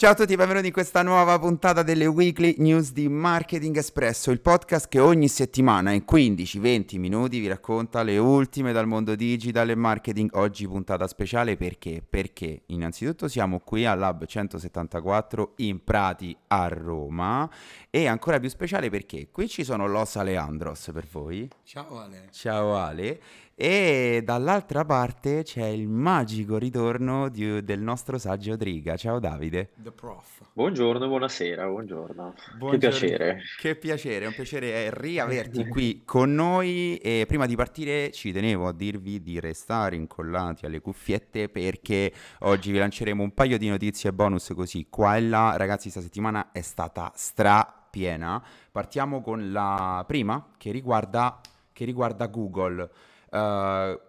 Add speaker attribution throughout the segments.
Speaker 1: Ciao a tutti, benvenuti in questa nuova puntata delle Weekly News di Marketing Espresso, il podcast che ogni settimana in 15-20 minuti vi racconta le ultime dal mondo digital e marketing. Oggi puntata speciale perché? Perché innanzitutto siamo qui al Lab 174 in Prati a Roma e ancora più speciale perché qui ci sono Los Aleandros per voi.
Speaker 2: Ciao Ale.
Speaker 1: Ciao Ale. E dall'altra parte c'è il magico ritorno di- del nostro saggio Driga. Ciao Davide.
Speaker 2: The Prof.
Speaker 3: Buongiorno, buonasera, buongiorno. Che piacere.
Speaker 1: Che piacere, è un piacere riaverti qui con noi e prima di partire ci tenevo a dirvi di restare incollati alle cuffiette perché oggi vi lanceremo un paio di notizie bonus così qua e là. Ragazzi, questa settimana è stata strapiena. Partiamo con la prima che riguarda, che riguarda Google. Uh,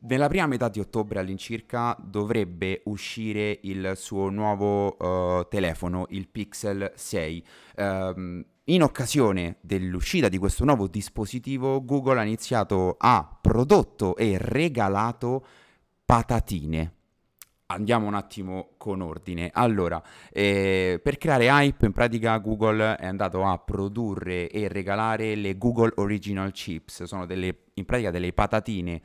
Speaker 1: nella prima metà di ottobre all'incirca dovrebbe uscire il suo nuovo uh, telefono, il Pixel 6. Um, in occasione dell'uscita di questo nuovo dispositivo, Google ha iniziato, ha prodotto e regalato patatine. Andiamo un attimo con ordine. Allora, eh, per creare hype, in pratica Google è andato a produrre e regalare le Google Original Chips. Sono delle, in pratica delle patatine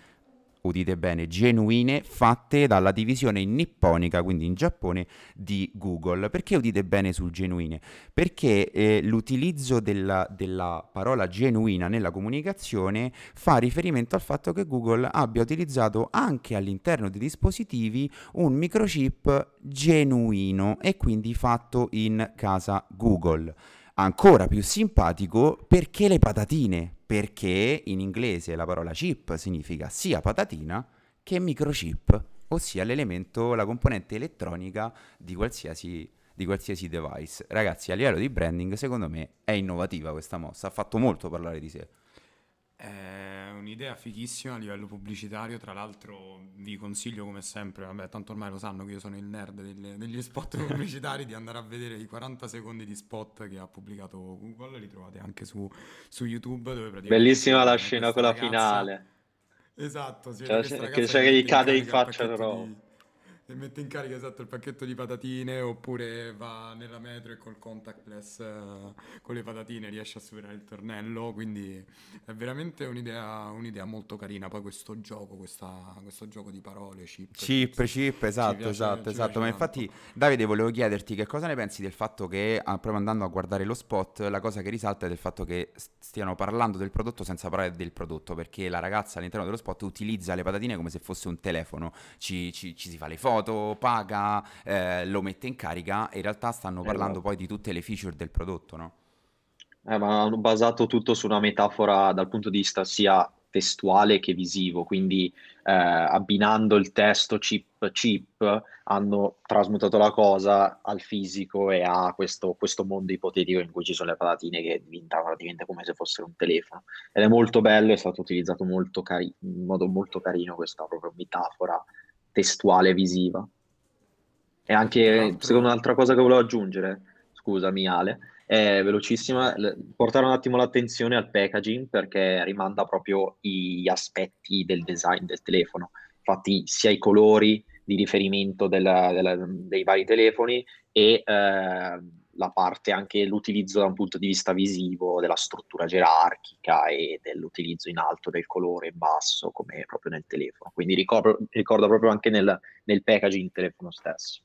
Speaker 1: udite bene, genuine fatte dalla divisione nipponica, quindi in Giappone, di Google. Perché udite bene sul genuine? Perché eh, l'utilizzo della, della, parola genuina nella comunicazione fa riferimento al fatto che Google abbia utilizzato anche all'interno dei dispositivi un microchip genuino e quindi fatto in casa Google. Ancora più simpatico perché le patatine, perché in inglese la parola chip significa sia patatina che microchip, ossia l'elemento, la componente elettronica di qualsiasi, di qualsiasi device. Ragazzi, a livello di branding, secondo me è innovativa questa mossa, ha fatto molto parlare di sé.
Speaker 2: È un'idea fighissima a livello pubblicitario, tra l'altro vi consiglio come sempre, vabbè tanto ormai lo sanno che io sono il nerd delle- degli spot pubblicitari, di andare a vedere i 40 secondi di spot che ha pubblicato Google, li trovate anche su, su YouTube dove
Speaker 3: Bellissima la scena con la finale.
Speaker 2: Esatto, si
Speaker 3: Cioè, che che gli
Speaker 2: mette
Speaker 3: cade in faccia
Speaker 2: di- e mette in carica esatto il pacchetto di patatine oppure va nella metro e col contactless eh, con le patatine riesce a superare il tornello quindi è veramente un'idea, un'idea molto carina. Poi questo gioco questa- questo gioco di parole chip
Speaker 1: Chip, chip,
Speaker 2: ci
Speaker 1: esatto,
Speaker 2: piace-
Speaker 1: esatto, esatto. Ma infatti, Davide, volevo chiederti che cosa ne pensi del fatto che, ah, proprio andando a guardare lo spot, la cosa che risalta è del fatto che stiano parlando del prodotto senza parlare del prodotto, perché la ragazza all'interno dello spot utilizza le patatine come se fosse un telefono, ci, ci- ci si fa le foto, paga, eh, lo mette in carica in realtà stanno parlando
Speaker 3: Esatto.
Speaker 1: poi di tutte le feature del prodotto, no?
Speaker 3: Eh, ma hanno basato tutto su una metafora dal punto di vista sia testuale che visivo, quindi eh, abbinando il testo chip chip hanno trasmutato la cosa al fisico e a questo, questo mondo ipotetico in cui ci sono le patatine che diventano praticamente come se fossero un telefono. Ed è molto bello, è stato utilizzato molto cari- in modo molto carino questa proprio metafora testuale visiva. E anche, secondo un'altra cosa che volevo aggiungere, scusami Ale, è velocissima, portare un attimo l'attenzione al packaging perché rimanda proprio gli aspetti del design del telefono. Infatti, sia i colori di riferimento della- della- dei vari telefoni e eh, la parte anche l'utilizzo da un punto di vista visivo della struttura gerarchica e dell'utilizzo in alto del colore in basso, come proprio nel telefono. Quindi ricordo- ricorda proprio anche nel, nel packaging telefono stesso.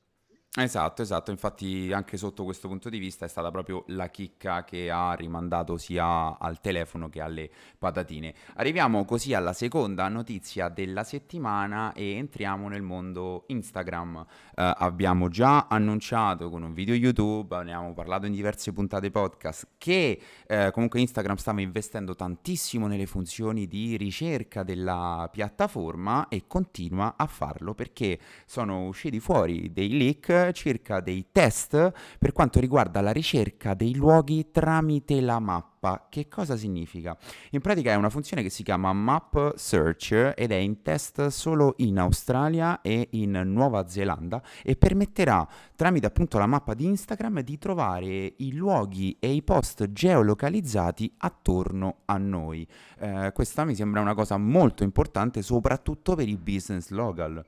Speaker 1: Esatto, esatto, infatti anche sotto questo punto di vista è stata proprio la chicca che ha rimandato sia al telefono che alle patatine. Arriviamo così alla seconda notizia della settimana e entriamo nel mondo Instagram. Eh, abbiamo già annunciato con un video YouTube, abbiamo parlato in diverse puntate podcast, che eh, comunque Instagram stava investendo tantissimo nelle funzioni di ricerca della piattaforma e continua a farlo perché sono usciti fuori dei leak circa dei test per quanto riguarda la ricerca dei luoghi tramite la mappa. Che cosa significa? In pratica è una funzione che si chiama Map Search ed è in test solo in Australia e in Nuova Zelanda e permetterà tramite appunto la mappa di Instagram di trovare i luoghi e i post geolocalizzati attorno a noi. Eh, questa mi sembra una cosa molto importante soprattutto per i business local.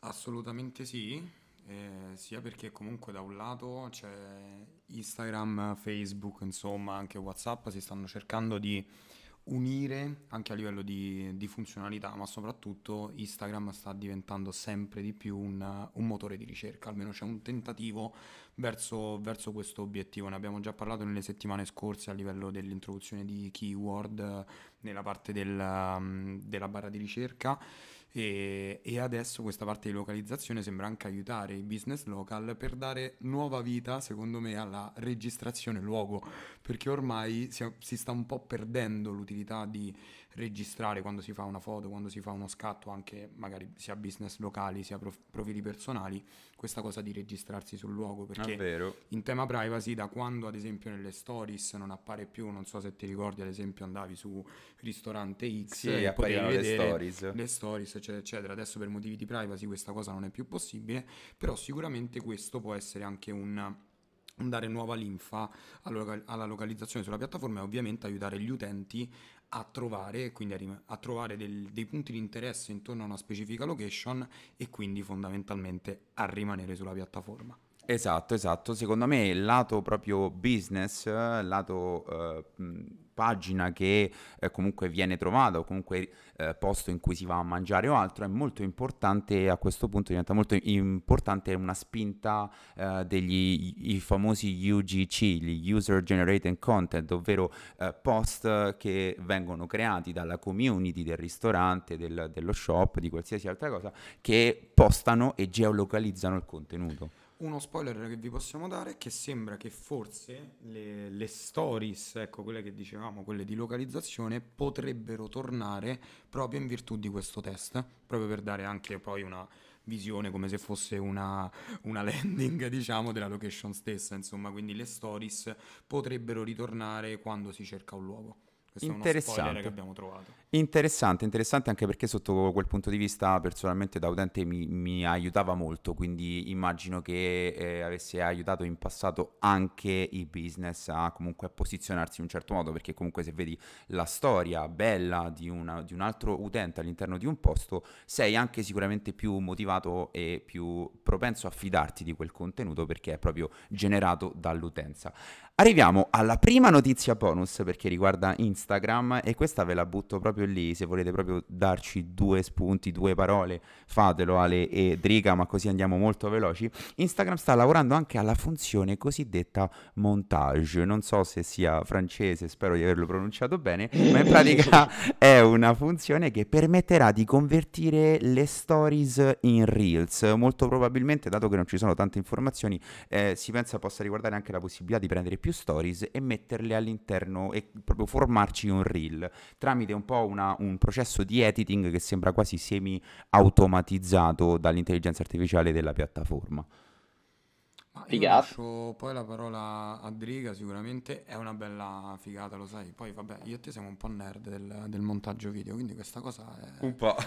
Speaker 2: Assolutamente sì. Eh, sia perché comunque da un lato c'è Instagram, Facebook, insomma anche WhatsApp si stanno cercando di unire anche a livello di, di, funzionalità, ma soprattutto Instagram sta diventando sempre di più un, un motore di ricerca, almeno c'è un tentativo verso, verso, questo obiettivo. Ne abbiamo già parlato nelle settimane scorse a livello dell'introduzione di keyword nella parte del, della barra di ricerca e, e, adesso questa parte di localizzazione sembra anche aiutare i business local per dare nuova vita, secondo me, alla registrazione luogo, perché ormai si, si sta un po' perdendo l'utilità di registrare quando si fa una foto, quando si fa uno scatto, anche magari sia business locali sia prof- profili personali, questa cosa di registrarsi sul luogo, perché in tema privacy da quando ad esempio nelle stories non appare più, non so se ti ricordi ad esempio andavi su ristorante X
Speaker 1: sì,
Speaker 2: e potevi vedere
Speaker 1: le stories.
Speaker 2: le stories eccetera eccetera, adesso per motivi di privacy questa cosa non è più possibile, però sicuramente questo può essere anche un dare nuova linfa alla localizzazione sulla piattaforma e ovviamente aiutare gli utenti a trovare, quindi a, trovare del, dei punti di interesse intorno a una specifica location e quindi fondamentalmente a rimanere sulla piattaforma.
Speaker 1: Esatto, esatto. Secondo me il lato proprio business, lato eh, pagina che eh, comunque viene trovata o comunque eh, posto in cui si va a mangiare o altro è molto importante a questo punto diventa molto importante una spinta eh, degli i famosi UGC, gli User Generated Content, ovvero eh, post che vengono creati dalla community del ristorante, del, dello shop, di qualsiasi altra cosa, che postano e geolocalizzano il contenuto.
Speaker 2: Uno spoiler che vi possiamo dare è che sembra che forse le, le, stories, ecco quelle che dicevamo, quelle di localizzazione, potrebbero tornare proprio in virtù di questo test, proprio per dare anche poi una visione come se fosse una, una landing, diciamo, della location stessa, insomma, quindi le stories potrebbero ritornare quando si cerca un luogo. Questo interessante. che abbiamo trovato.
Speaker 1: Interessante, interessante anche perché sotto quel punto di vista personalmente da utente mi, mi aiutava molto, quindi immagino che eh, avesse aiutato in passato anche i business a comunque a posizionarsi in un certo modo, perché comunque se vedi la storia bella di, una, di un altro utente all'interno di un posto, sei anche sicuramente più motivato e più propenso a fidarti di quel contenuto perché è proprio generato dall'utenza. Arriviamo alla prima notizia bonus perché riguarda Instagram e questa ve la butto proprio lì, se volete proprio darci due spunti, due parole, fatelo Ale e Driga, ma così andiamo molto veloci. Instagram sta lavorando anche alla funzione cosiddetta montage, non so se sia francese, spero di averlo pronunciato bene, ma in pratica è una funzione che permetterà di convertire le stories in reels. Molto probabilmente, dato che non ci sono tante informazioni, eh, si pensa possa riguardare anche la possibilità di prendere più stories e metterle all'interno e proprio formarci un reel tramite un po' una, un processo di editing che sembra quasi semi automatizzato dall'intelligenza artificiale della piattaforma.
Speaker 2: Ma io lascio poi la parola a Driga, sicuramente è una bella figata, lo sai. Poi vabbè, io e te siamo un po' nerd del, del montaggio video, quindi questa cosa è,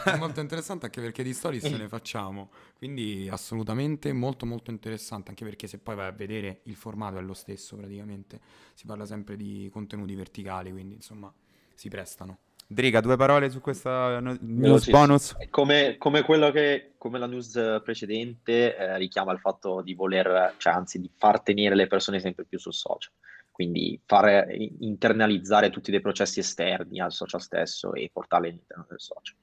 Speaker 2: è molto interessante anche perché di stories se ne facciamo. Quindi assolutamente molto molto interessante, anche perché se poi vai a vedere il formato è lo stesso praticamente. Si parla sempre di contenuti verticali, quindi insomma si prestano.
Speaker 1: Driga, due parole su questa no- news bonus?
Speaker 3: Come, come, quello che, come la news precedente, eh, richiama il fatto di voler, cioè anzi di far tenere le persone sempre più sul social. Quindi far internalizzare tutti dei processi esterni al social stesso e portarli all'interno del social.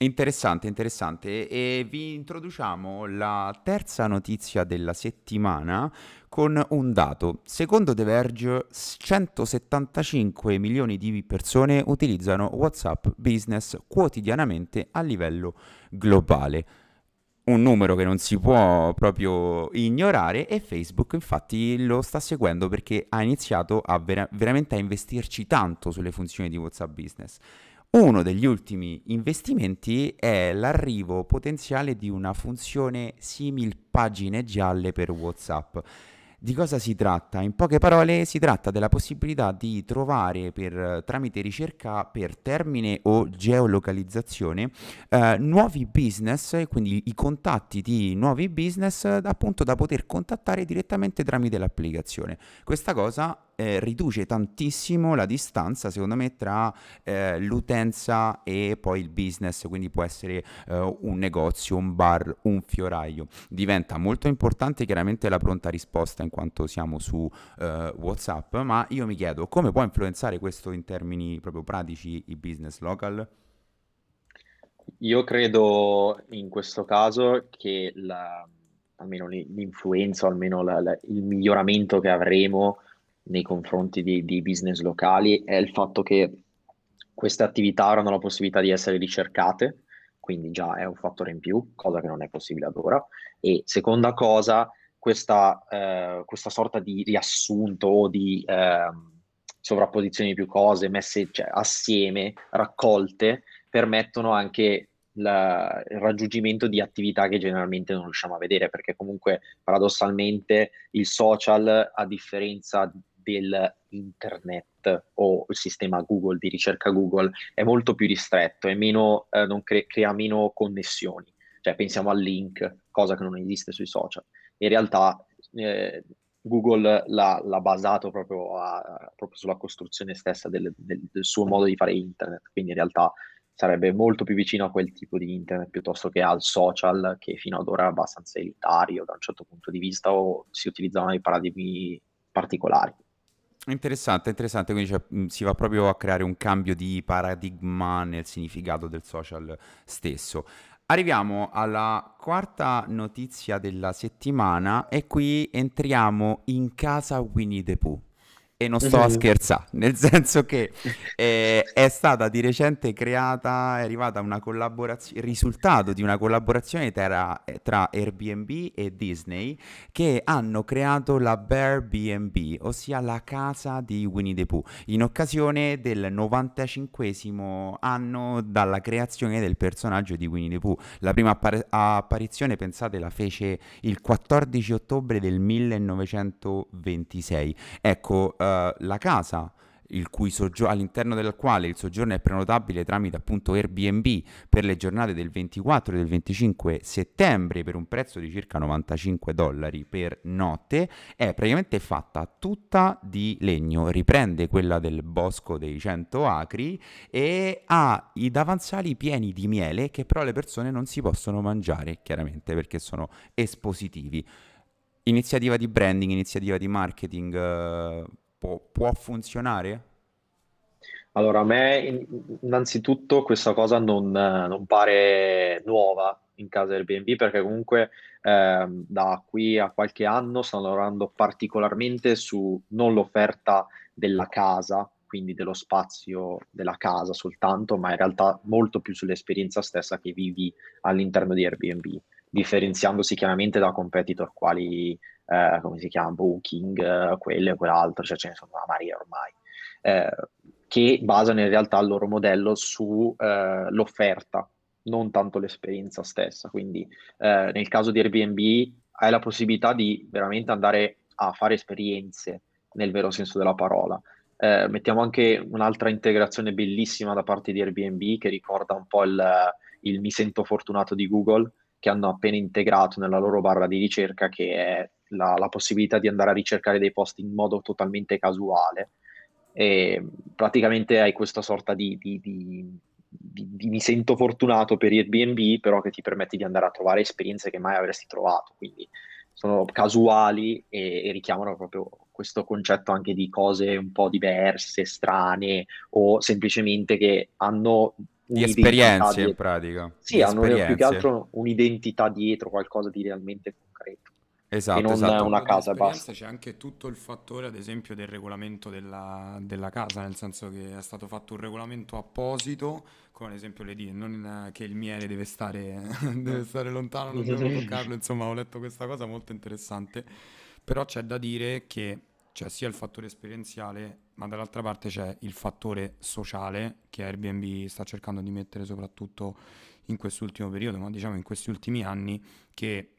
Speaker 1: Interessante, interessante. E vi introduciamo la terza notizia della settimana con un dato. Secondo The Verge, 175 milioni di persone utilizzano WhatsApp Business quotidianamente a livello globale. Un numero che non si può proprio ignorare e Facebook infatti lo sta seguendo perché ha iniziato a vera- veramente a investirci tanto sulle funzioni di WhatsApp Business. Uno degli ultimi investimenti è l'arrivo potenziale di una funzione simil pagine gialle per WhatsApp. Di cosa si tratta? In poche parole si tratta della possibilità di trovare per, tramite ricerca per termine o geolocalizzazione eh, nuovi business quindi i contatti di nuovi business appunto da poter contattare direttamente tramite l'applicazione. Questa cosa eh, riduce tantissimo la distanza, secondo me, tra eh, l'utenza e poi il business, quindi può essere eh, un negozio, un bar, un fioraio. Diventa molto importante chiaramente la pronta risposta in quanto siamo su eh, WhatsApp, ma io mi chiedo come può influenzare questo in termini proprio pratici i business local?
Speaker 3: Io credo in questo caso che la, almeno l'influenza, o almeno la, la, il miglioramento che avremo nei confronti di, di, business locali è il fatto che queste attività avranno la possibilità di essere ricercate, quindi già è un fattore in più, cosa che non è possibile ad ora. E seconda cosa, questa, eh, questa sorta di riassunto o di eh, sovrapposizione di più cose messe cioè, assieme, raccolte, permettono anche la, il raggiungimento di attività che generalmente non riusciamo a vedere, perché comunque paradossalmente il social, a differenza dell'internet o il sistema Google di ricerca Google, è molto più ristretto e eh, cre- crea meno connessioni. Cioè pensiamo al link, cosa che non esiste sui social. In realtà eh, Google l'ha, l'ha, basato proprio, a, proprio, sulla costruzione stessa del, del, del, suo modo di fare internet, quindi in realtà sarebbe molto più vicino a quel tipo di internet piuttosto che al social che fino ad ora è abbastanza elitario da un certo punto di vista o si utilizzavano dei paradigmi particolari.
Speaker 1: Interessante, interessante, quindi cioè, si va proprio a creare un cambio di paradigma nel significato del social stesso. Arriviamo alla quarta notizia della settimana e qui entriamo in casa Winnie the Pooh. E non sto a esatto. scherzare, nel senso che eh, è stata di recente creata, è arrivata una collaborazione, il risultato di una collaborazione tra, tra, Airbnb e Disney che hanno creato la Bear BNB, ossia la casa di Winnie the Pooh, in occasione del 95 anno dalla creazione del personaggio di Winnie the Pooh. La prima appar- apparizione, pensate, la fece il 14 ottobre del 1926. Ecco, uh, la casa soggio- all'interno del quale il soggiorno è prenotabile tramite appunto Airbnb per le giornate del 24 e del 25 settembre per un prezzo di circa 95 dollari per notte, è praticamente fatta tutta di legno, riprende quella del bosco dei 100 acri e ha i davanzali pieni di miele che però le persone non si possono mangiare, chiaramente perché sono espositivi. Iniziativa di branding, iniziativa di marketing eh, può, può funzionare?
Speaker 3: Allora, a me innanzitutto questa cosa non, non pare nuova in casa Airbnb perché comunque eh, da qui a qualche anno stanno lavorando particolarmente su non l'offerta della casa, quindi dello spazio della casa soltanto, ma in realtà molto più sull'esperienza stessa che vivi all'interno di Airbnb, differenziandosi chiaramente da competitor quali eh, come si chiama, Booking, eh, quello e quell'altro, cioè ce ne sono una Maria ormai, eh, che basano in realtà il loro modello sull'offerta, eh, non tanto l'esperienza stessa. Quindi eh, nel caso di Airbnb hai la possibilità di veramente andare a fare esperienze nel vero senso della parola. Eh, mettiamo anche un'altra integrazione bellissima da parte di Airbnb che ricorda un po' il, il mi sento fortunato di Google che hanno appena integrato nella loro barra di ricerca che è la, la, possibilità di andare a ricercare dei posti in modo totalmente casuale. E praticamente hai questa sorta di, di, di, di, mi sento fortunato per Airbnb, però che ti permette di andare a trovare esperienze che mai avresti trovato. Quindi sono casuali e, e richiamano proprio questo concetto anche di cose un po' diverse, strane o semplicemente che hanno
Speaker 1: di esperienze in pratica.
Speaker 3: Sì, hanno più che altro un'identità dietro, qualcosa di realmente concreto.
Speaker 1: Esatto, non esatto.
Speaker 3: una casa basta.
Speaker 2: C'è anche tutto il fattore, ad esempio, del regolamento della, della, casa, nel senso che è stato fatto un regolamento apposito, come ad esempio le die, non che il miele deve stare, deve stare lontano, non devo toccarlo, insomma ho letto questa cosa molto interessante, però c'è da dire che c'è sia il fattore esperienziale, ma dall'altra parte c'è il fattore sociale che Airbnb sta cercando di mettere soprattutto in quest'ultimo periodo, ma diciamo in questi ultimi anni, che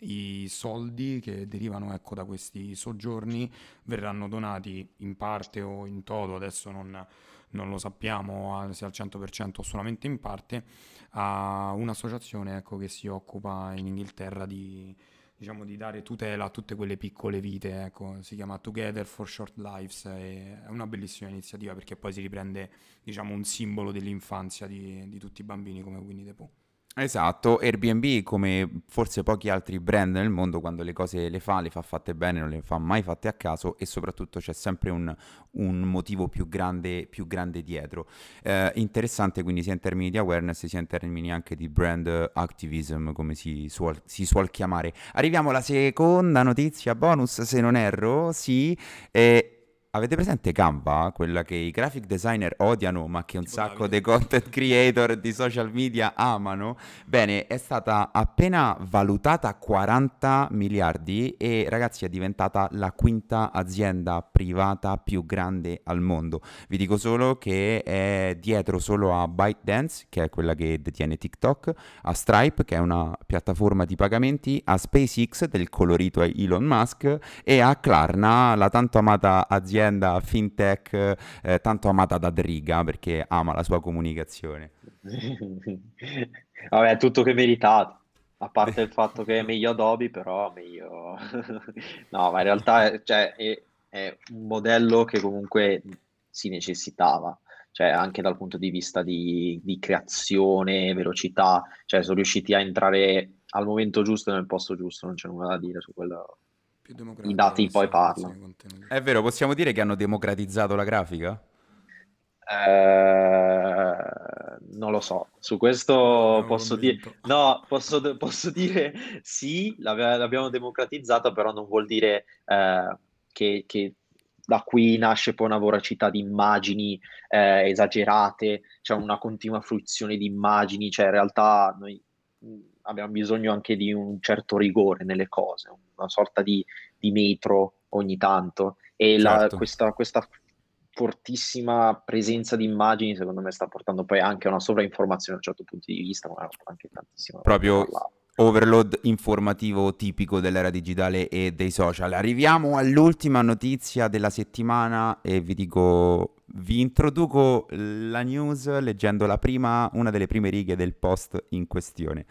Speaker 2: i soldi che derivano ecco, da questi soggiorni verranno donati in parte o in toto, adesso non, non lo sappiamo se al 100% o solamente in parte, a un'associazione ecco, che si occupa in Inghilterra di, diciamo, di dare tutela a tutte quelle piccole vite, ecco, si chiama Together for Short Lives, è una bellissima iniziativa perché poi si riprende diciamo, un simbolo dell'infanzia di, di tutti i bambini come Winnie the Pooh.
Speaker 1: Esatto, Airbnb come forse pochi altri brand nel mondo quando le cose le fa, le fa fatte bene, non le fa mai fatte a caso e soprattutto c'è sempre un, un motivo più grande, più grande dietro. Eh, interessante quindi sia in termini di awareness sia in termini anche di brand activism come si suol, si suol chiamare. Arriviamo alla seconda notizia bonus se non erro, sì. Eh, Avete presente Canva? Quella che i graphic designer odiano, ma che un tipo sacco dei content creator di social media amano? Bene, è stata appena valutata a 40 miliardi e ragazzi è diventata la quinta azienda privata più grande al mondo. Vi dico solo che è dietro solo a ByteDance, che è quella che detiene TikTok, a Stripe, che è una piattaforma di pagamenti, a SpaceX del colorito Elon Musk e a Klarna, la tanto amata azienda azienda fintech eh, tanto amata da Driga perché ama la sua comunicazione.
Speaker 3: Vabbè, tutto che meritato. A parte il fatto che è meglio Adobe, però meglio... no, ma in realtà cioè, è, è un modello che comunque si necessitava cioè anche dal punto di vista di, di, creazione, velocità, cioè sono riusciti a entrare al momento giusto nel posto giusto, non c'è nulla da dire su quello, i dati poi parlano.
Speaker 1: È vero, possiamo dire che hanno democratizzato la grafica?
Speaker 3: Eh, non lo so, su questo posso dire, no, posso, posso, dire sì, l'abbiamo democratizzata, però non vuol dire eh, che, che, da qui nasce poi una voracità di immagini eh, esagerate, c'è cioè una continua fruizione di immagini, cioè in realtà noi abbiamo bisogno anche di un certo rigore nelle cose, una sorta di, di metro ogni tanto e certo. la, questa, questa, fortissima presenza di immagini secondo me sta portando poi anche a una sovrainformazione da un certo punto di vista, ma anche tantissimo.
Speaker 1: Proprio overload informativo tipico dell'era digitale e dei social. Arriviamo all'ultima notizia della settimana e vi dico vi introduco la news leggendo la prima, una delle prime righe del post in questione.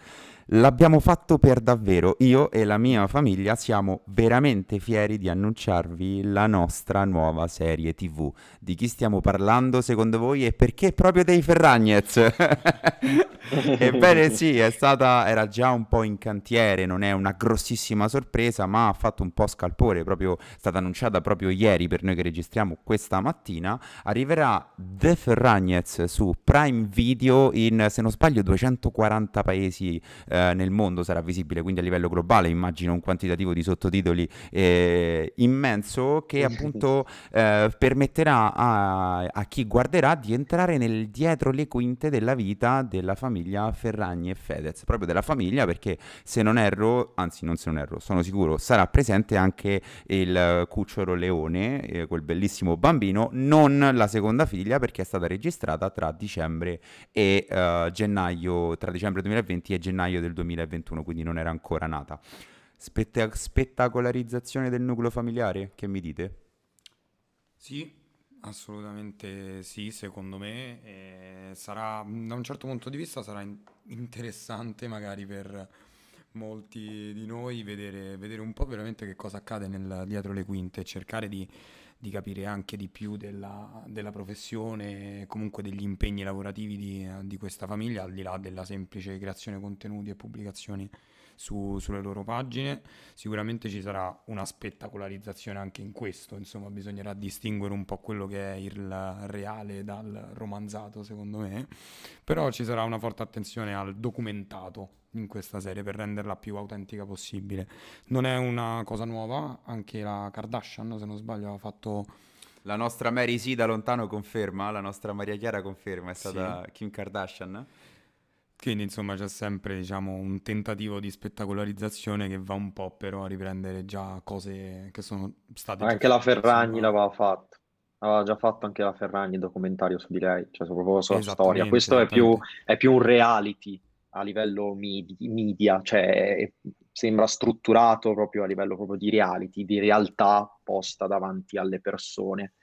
Speaker 1: L'abbiamo fatto per davvero. Io e la mia famiglia siamo veramente fieri di annunciarvi la nostra nuova serie TV. Di chi stiamo parlando secondo voi e perché proprio dei Ferragnez? Ebbene sì, stata, era già un po' in cantiere, non è una grossissima sorpresa, ma ha fatto un po' scalpore, proprio, è stata annunciata proprio ieri per noi che registriamo questa mattina. Arriverà The Ferragnez su Prime Video in, se non sbaglio, 240 paesi eh, nel mondo sarà visibile, quindi a livello globale immagino un quantitativo di sottotitoli eh, immenso che appunto eh, permetterà a, a, chi guarderà di entrare nel dietro le quinte della vita della famiglia Ferragni e Fedez, proprio della famiglia perché se non erro, anzi non se non erro, sono sicuro, sarà presente anche il cucciolo Leone, eh, quel bellissimo bambino, non la seconda figlia perché è stata registrata tra dicembre e uh, gennaio, tra dicembre 2020 e gennaio del 2021, quindi non era ancora nata. Spetta- spettacolarizzazione del nucleo familiare, che mi dite?
Speaker 2: Sì, assolutamente sì, secondo me. E sarà, da un certo punto di vista sarà in- interessante magari per molti di noi vedere, vedere, un po' veramente che cosa accade nel, dietro le quinte e cercare di, di, capire anche di più della, della professione, comunque degli impegni lavorativi di, di, questa famiglia, al di là della semplice creazione contenuti e pubblicazioni su, sulle loro pagine. Sicuramente ci sarà una spettacolarizzazione anche in questo, insomma bisognerà distinguere un po' quello che è il reale dal romanzato secondo me, però ci sarà una forte attenzione al documentato in questa serie per renderla più autentica possibile. Non è una cosa nuova, anche la Kardashian, se non sbaglio, ha fatto...
Speaker 1: La nostra Mary sì da lontano conferma, la nostra Maria Chiara conferma, è stata sì. Kim Kardashian.
Speaker 2: Quindi insomma c'è sempre diciamo, un tentativo di spettacolarizzazione che va un po' però a riprendere già cose che sono state...
Speaker 3: Anche la Ferragni l'aveva fatto, aveva già fatto anche la Ferragni documentario su di lei, cioè proprio sulla storia. Questo è più, è più, un reality a livello media, cioè sembra strutturato proprio a livello proprio di reality, di realtà posta davanti alle persone.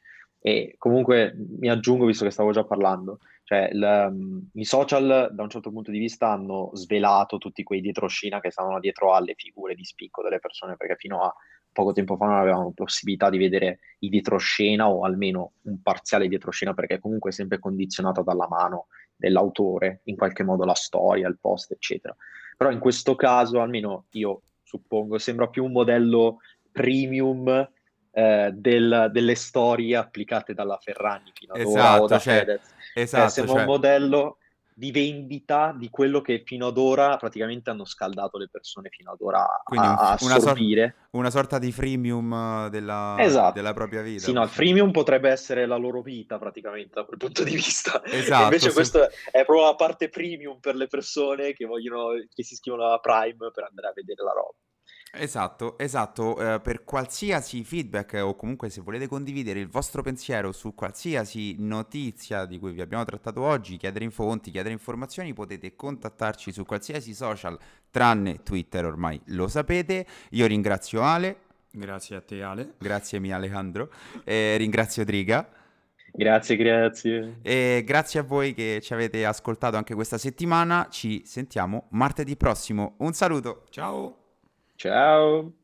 Speaker 3: E comunque mi aggiungo, visto che stavo già parlando, Cioè, il, um, i social da un certo punto di vista hanno svelato tutti quei dietroscena che stavano dietro alle figure di spicco delle persone, perché fino a poco tempo fa non avevamo possibilità di vedere i dietroscena o almeno un parziale dietroscena, perché comunque è sempre condizionata dalla mano dell'autore, in qualche modo la storia, il post, eccetera. Però in questo caso, almeno io suppongo, sembra più un modello premium eh, del, delle storie applicate dalla Ferragni fino ad esatto, ora o da cioè, Fedez. Esatto, eh, sembra cioè... un modello di vendita di quello che fino ad ora praticamente hanno scaldato le persone fino ad ora a, a assorbire.
Speaker 1: Una, sor- una, sorta di freemium della, esatto. della propria vita.
Speaker 3: Sì, no, il freemium potrebbe essere la loro vita praticamente da quel punto di vista. Esatto. invece sì. questo è proprio la parte premium per le persone che vogliono, che si iscrivono alla Prime per andare a vedere la roba.
Speaker 1: Esatto, esatto, eh, per qualsiasi feedback o comunque se volete condividere il vostro pensiero su qualsiasi notizia di cui vi abbiamo trattato oggi, chiedere fonti, chiedere informazioni, potete contattarci su qualsiasi social tranne Twitter, ormai lo sapete. Io ringrazio Ale.
Speaker 2: Grazie a te Ale.
Speaker 1: Grazie mia Alejandro. Eh, ringrazio Driga.
Speaker 3: Grazie, grazie.
Speaker 1: E grazie a voi che ci avete ascoltato anche questa settimana. Ci sentiamo martedì prossimo. Un saluto.
Speaker 2: Ciao.
Speaker 3: Ciao.